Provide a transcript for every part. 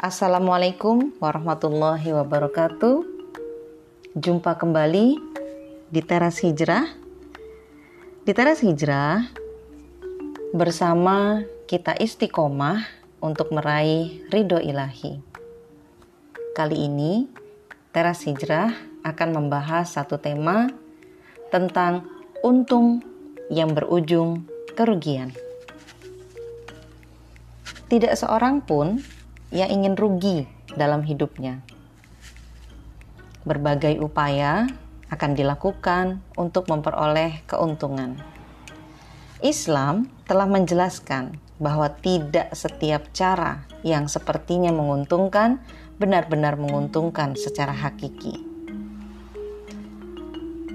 Assalamualaikum warahmatullahi wabarakatuh. Jumpa kembali di Teras Hijrah. Di Teras Hijrah bersama kita istiqomah untuk meraih ridho ilahi. Kali ini Teras Hijrah akan membahas satu tema tentang untung yang berujung kerugian. Tidak seorang pun yang ingin rugi dalam hidupnya. Berbagai upaya akan dilakukan untuk memperoleh keuntungan. Islam telah menjelaskan bahwa tidak setiap cara yang sepertinya menguntungkan benar-benar menguntungkan secara hakiki.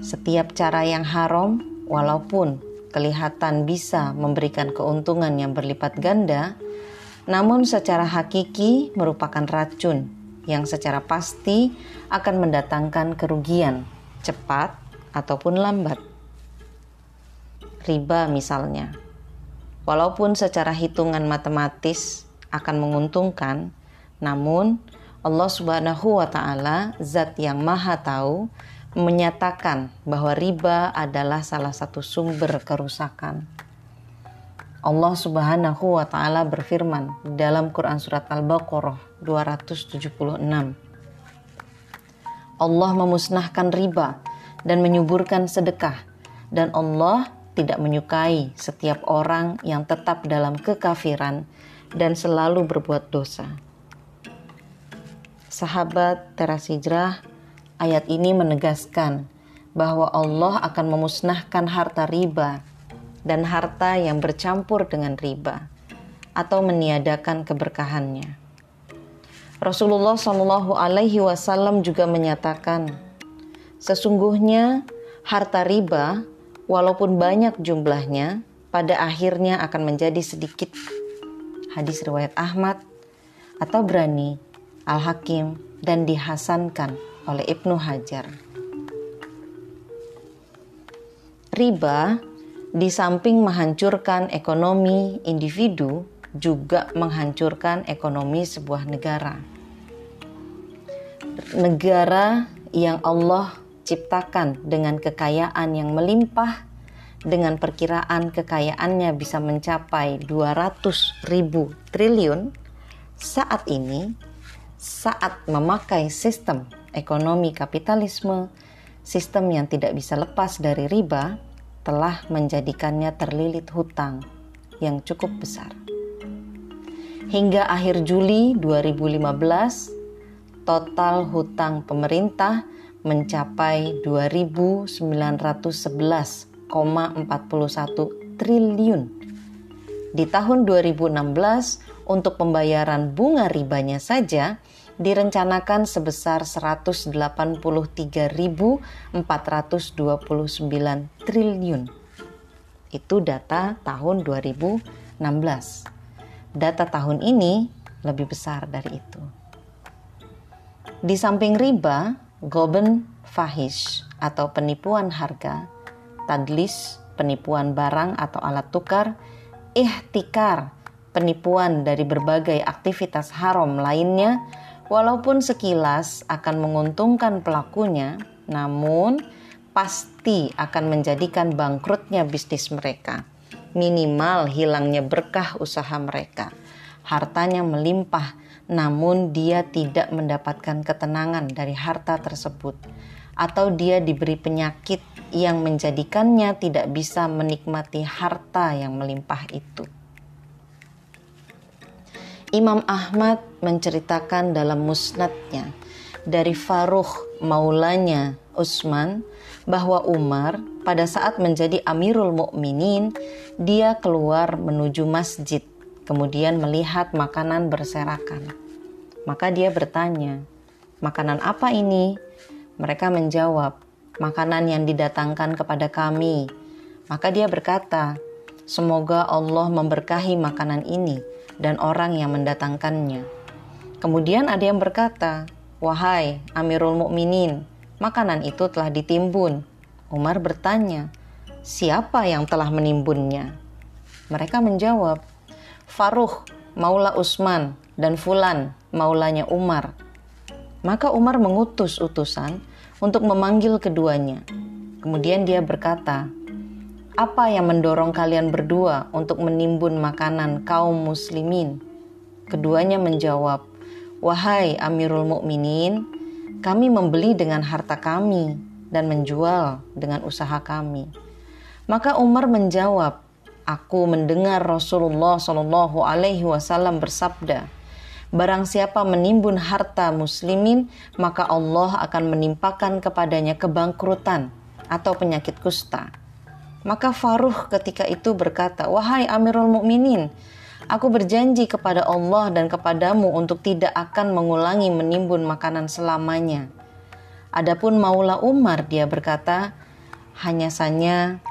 Setiap cara yang haram, walaupun kelihatan bisa memberikan keuntungan yang berlipat ganda, namun secara hakiki merupakan racun yang secara pasti akan mendatangkan kerugian cepat ataupun lambat. Riba misalnya. Walaupun secara hitungan matematis akan menguntungkan, namun Allah Subhanahu wa taala, zat yang Maha Tahu, menyatakan bahwa riba adalah salah satu sumber kerusakan. Allah Subhanahu wa taala berfirman dalam Quran surat Al-Baqarah 276. Allah memusnahkan riba dan menyuburkan sedekah dan Allah tidak menyukai setiap orang yang tetap dalam kekafiran dan selalu berbuat dosa. Sahabat teras hijrah, ayat ini menegaskan bahwa Allah akan memusnahkan harta riba dan harta yang bercampur dengan riba atau meniadakan keberkahannya. Rasulullah Shallallahu Alaihi Wasallam juga menyatakan, sesungguhnya harta riba walaupun banyak jumlahnya pada akhirnya akan menjadi sedikit. Hadis riwayat Ahmad atau Brani, Al Hakim dan dihasankan oleh Ibnu Hajar. Riba di samping menghancurkan ekonomi individu, juga menghancurkan ekonomi sebuah negara. Negara yang Allah ciptakan dengan kekayaan yang melimpah, dengan perkiraan kekayaannya bisa mencapai 200 ribu triliun, saat ini, saat memakai sistem ekonomi kapitalisme, sistem yang tidak bisa lepas dari riba, telah menjadikannya terlilit hutang yang cukup besar. Hingga akhir Juli 2015, total hutang pemerintah mencapai 2.911,41 triliun. Di tahun 2016, untuk pembayaran bunga ribanya saja direncanakan sebesar 183.429 triliun. Itu data tahun 2016. Data tahun ini lebih besar dari itu. Di samping riba, goben fahish atau penipuan harga, tadlis penipuan barang atau alat tukar, ihtikar penipuan dari berbagai aktivitas haram lainnya Walaupun sekilas akan menguntungkan pelakunya, namun pasti akan menjadikan bangkrutnya bisnis mereka. Minimal hilangnya berkah usaha mereka. Hartanya melimpah, namun dia tidak mendapatkan ketenangan dari harta tersebut, atau dia diberi penyakit yang menjadikannya tidak bisa menikmati harta yang melimpah itu. Imam Ahmad menceritakan dalam musnadnya dari Faruh Maulanya Utsman bahwa Umar pada saat menjadi Amirul Mukminin dia keluar menuju masjid kemudian melihat makanan berserakan. Maka dia bertanya, "Makanan apa ini?" Mereka menjawab, "Makanan yang didatangkan kepada kami." Maka dia berkata, "Semoga Allah memberkahi makanan ini." Dan orang yang mendatangkannya. Kemudian ada yang berkata, "Wahai Amirul Mukminin, makanan itu telah ditimbun." Umar bertanya, "Siapa yang telah menimbunnya?" Mereka menjawab, "Faruh, Maula Usman, dan Fulan, maulanya Umar. Maka Umar mengutus utusan untuk memanggil keduanya. Kemudian dia berkata, "Apa yang mendorong kalian berdua untuk menimbun makanan kaum muslimin?" Keduanya menjawab, "Wahai Amirul Mukminin, kami membeli dengan harta kami dan menjual dengan usaha kami." Maka Umar menjawab, Aku mendengar Rasulullah Shallallahu Alaihi Wasallam bersabda, Barang siapa menimbun harta muslimin, maka Allah akan menimpakan kepadanya kebangkrutan atau penyakit kusta. Maka Faruh ketika itu berkata, Wahai Amirul Mukminin, aku berjanji kepada Allah dan kepadamu untuk tidak akan mengulangi menimbun makanan selamanya. Adapun Maula Umar dia berkata, hanya saja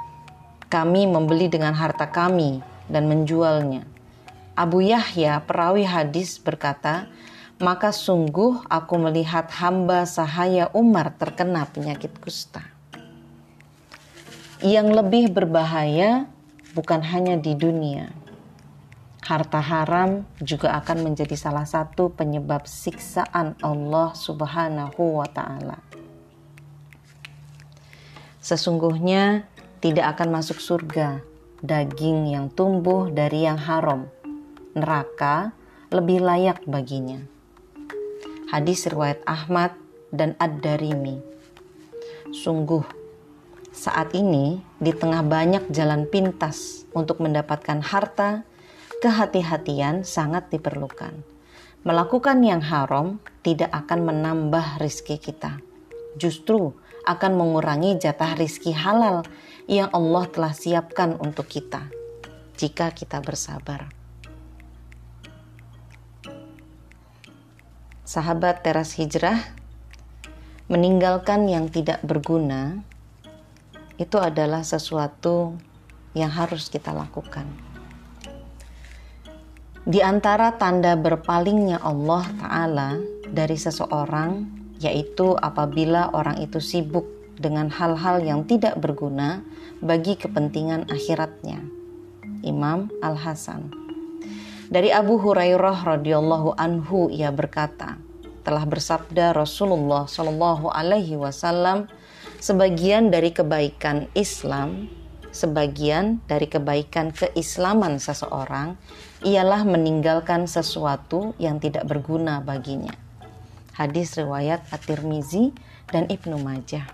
kami membeli dengan harta kami dan menjualnya. Abu Yahya, perawi hadis berkata, maka sungguh aku melihat hamba sahaya Umar terkena penyakit kusta. Yang lebih berbahaya bukan hanya di dunia. Harta haram juga akan menjadi salah satu penyebab siksaan Allah Subhanahu wa taala. Sesungguhnya tidak akan masuk surga daging yang tumbuh dari yang haram. Neraka lebih layak baginya. Hadis riwayat Ahmad dan Ad-Darimi. Sungguh, saat ini di tengah banyak jalan pintas untuk mendapatkan harta, kehati-hatian sangat diperlukan. Melakukan yang haram tidak akan menambah rizki kita. Justru akan mengurangi jatah rizki halal yang Allah telah siapkan untuk kita jika kita bersabar. Sahabat teras hijrah, meninggalkan yang tidak berguna itu adalah sesuatu yang harus kita lakukan. Di antara tanda berpalingnya Allah Ta'ala dari seseorang, yaitu apabila orang itu sibuk dengan hal-hal yang tidak berguna bagi kepentingan akhiratnya. Imam Al-Hasan. Dari Abu Hurairah radhiyallahu anhu ia berkata, telah bersabda Rasulullah Shallallahu alaihi wasallam, sebagian dari kebaikan Islam, sebagian dari kebaikan keislaman seseorang ialah meninggalkan sesuatu yang tidak berguna baginya. Hadis riwayat At-Tirmizi dan Ibnu Majah.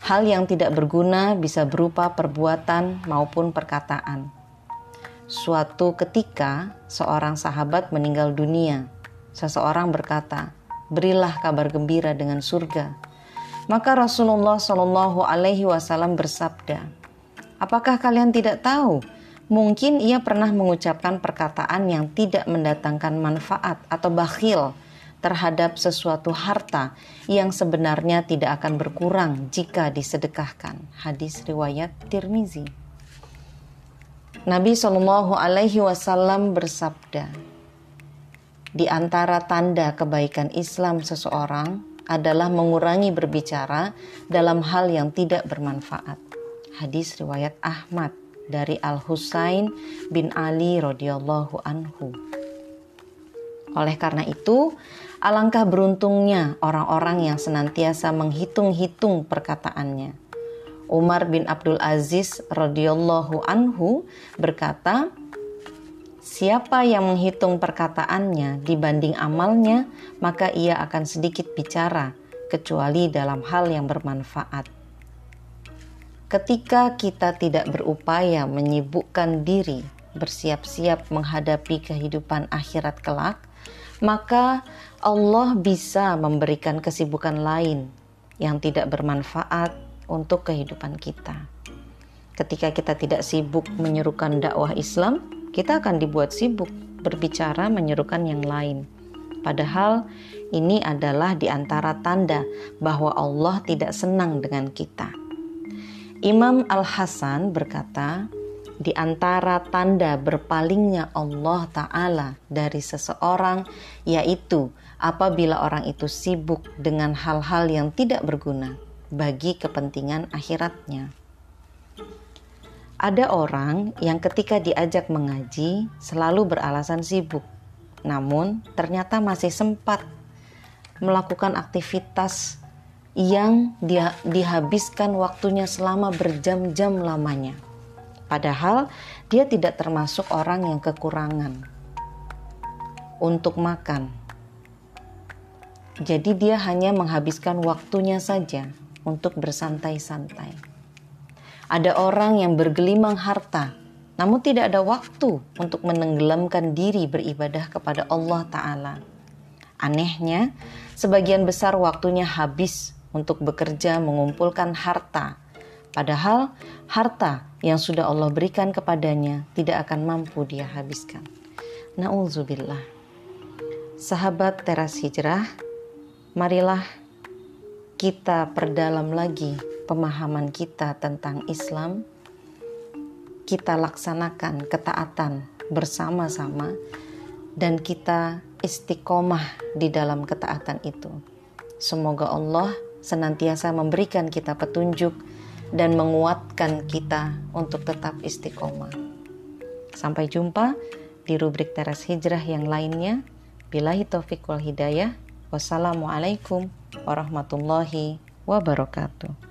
Hal yang tidak berguna bisa berupa perbuatan maupun perkataan. Suatu ketika, seorang sahabat meninggal dunia. Seseorang berkata, "Berilah kabar gembira dengan surga." Maka Rasulullah Shallallahu Alaihi Wasallam bersabda, "Apakah kalian tidak tahu? Mungkin ia pernah mengucapkan perkataan yang tidak mendatangkan manfaat atau bakhil." terhadap sesuatu harta yang sebenarnya tidak akan berkurang jika disedekahkan. Hadis riwayat Tirmizi. Nabi Shallallahu Alaihi Wasallam bersabda, di antara tanda kebaikan Islam seseorang adalah mengurangi berbicara dalam hal yang tidak bermanfaat. Hadis riwayat Ahmad dari Al Husain bin Ali radhiyallahu anhu. Oleh karena itu, Alangkah beruntungnya orang-orang yang senantiasa menghitung-hitung perkataannya. Umar bin Abdul Aziz radhiyallahu anhu berkata, Siapa yang menghitung perkataannya dibanding amalnya, maka ia akan sedikit bicara, kecuali dalam hal yang bermanfaat. Ketika kita tidak berupaya menyibukkan diri, bersiap-siap menghadapi kehidupan akhirat kelak, maka Allah bisa memberikan kesibukan lain yang tidak bermanfaat untuk kehidupan kita. Ketika kita tidak sibuk menyerukan dakwah Islam, kita akan dibuat sibuk berbicara menyerukan yang lain. Padahal ini adalah di antara tanda bahwa Allah tidak senang dengan kita. Imam Al-Hasan berkata, di antara tanda berpalingnya Allah Ta'ala dari seseorang, yaitu apabila orang itu sibuk dengan hal-hal yang tidak berguna bagi kepentingan akhiratnya. Ada orang yang ketika diajak mengaji selalu beralasan sibuk. namun ternyata masih sempat melakukan aktivitas yang dia dihabiskan waktunya selama berjam-jam lamanya. Padahal dia tidak termasuk orang yang kekurangan untuk makan. Jadi dia hanya menghabiskan waktunya saja untuk bersantai-santai. Ada orang yang bergelimang harta, namun tidak ada waktu untuk menenggelamkan diri beribadah kepada Allah Ta'ala. Anehnya, sebagian besar waktunya habis untuk bekerja mengumpulkan harta. Padahal harta yang sudah Allah berikan kepadanya tidak akan mampu dia habiskan. Nauzubillah. Sahabat teras hijrah, marilah kita perdalam lagi pemahaman kita tentang Islam. Kita laksanakan ketaatan bersama-sama dan kita istiqomah di dalam ketaatan itu. Semoga Allah senantiasa memberikan kita petunjuk dan menguatkan kita untuk tetap istiqomah. Sampai jumpa di rubrik teras hijrah yang lainnya. Bilahi taufiq wal hidayah. Wassalamualaikum warahmatullahi wabarakatuh.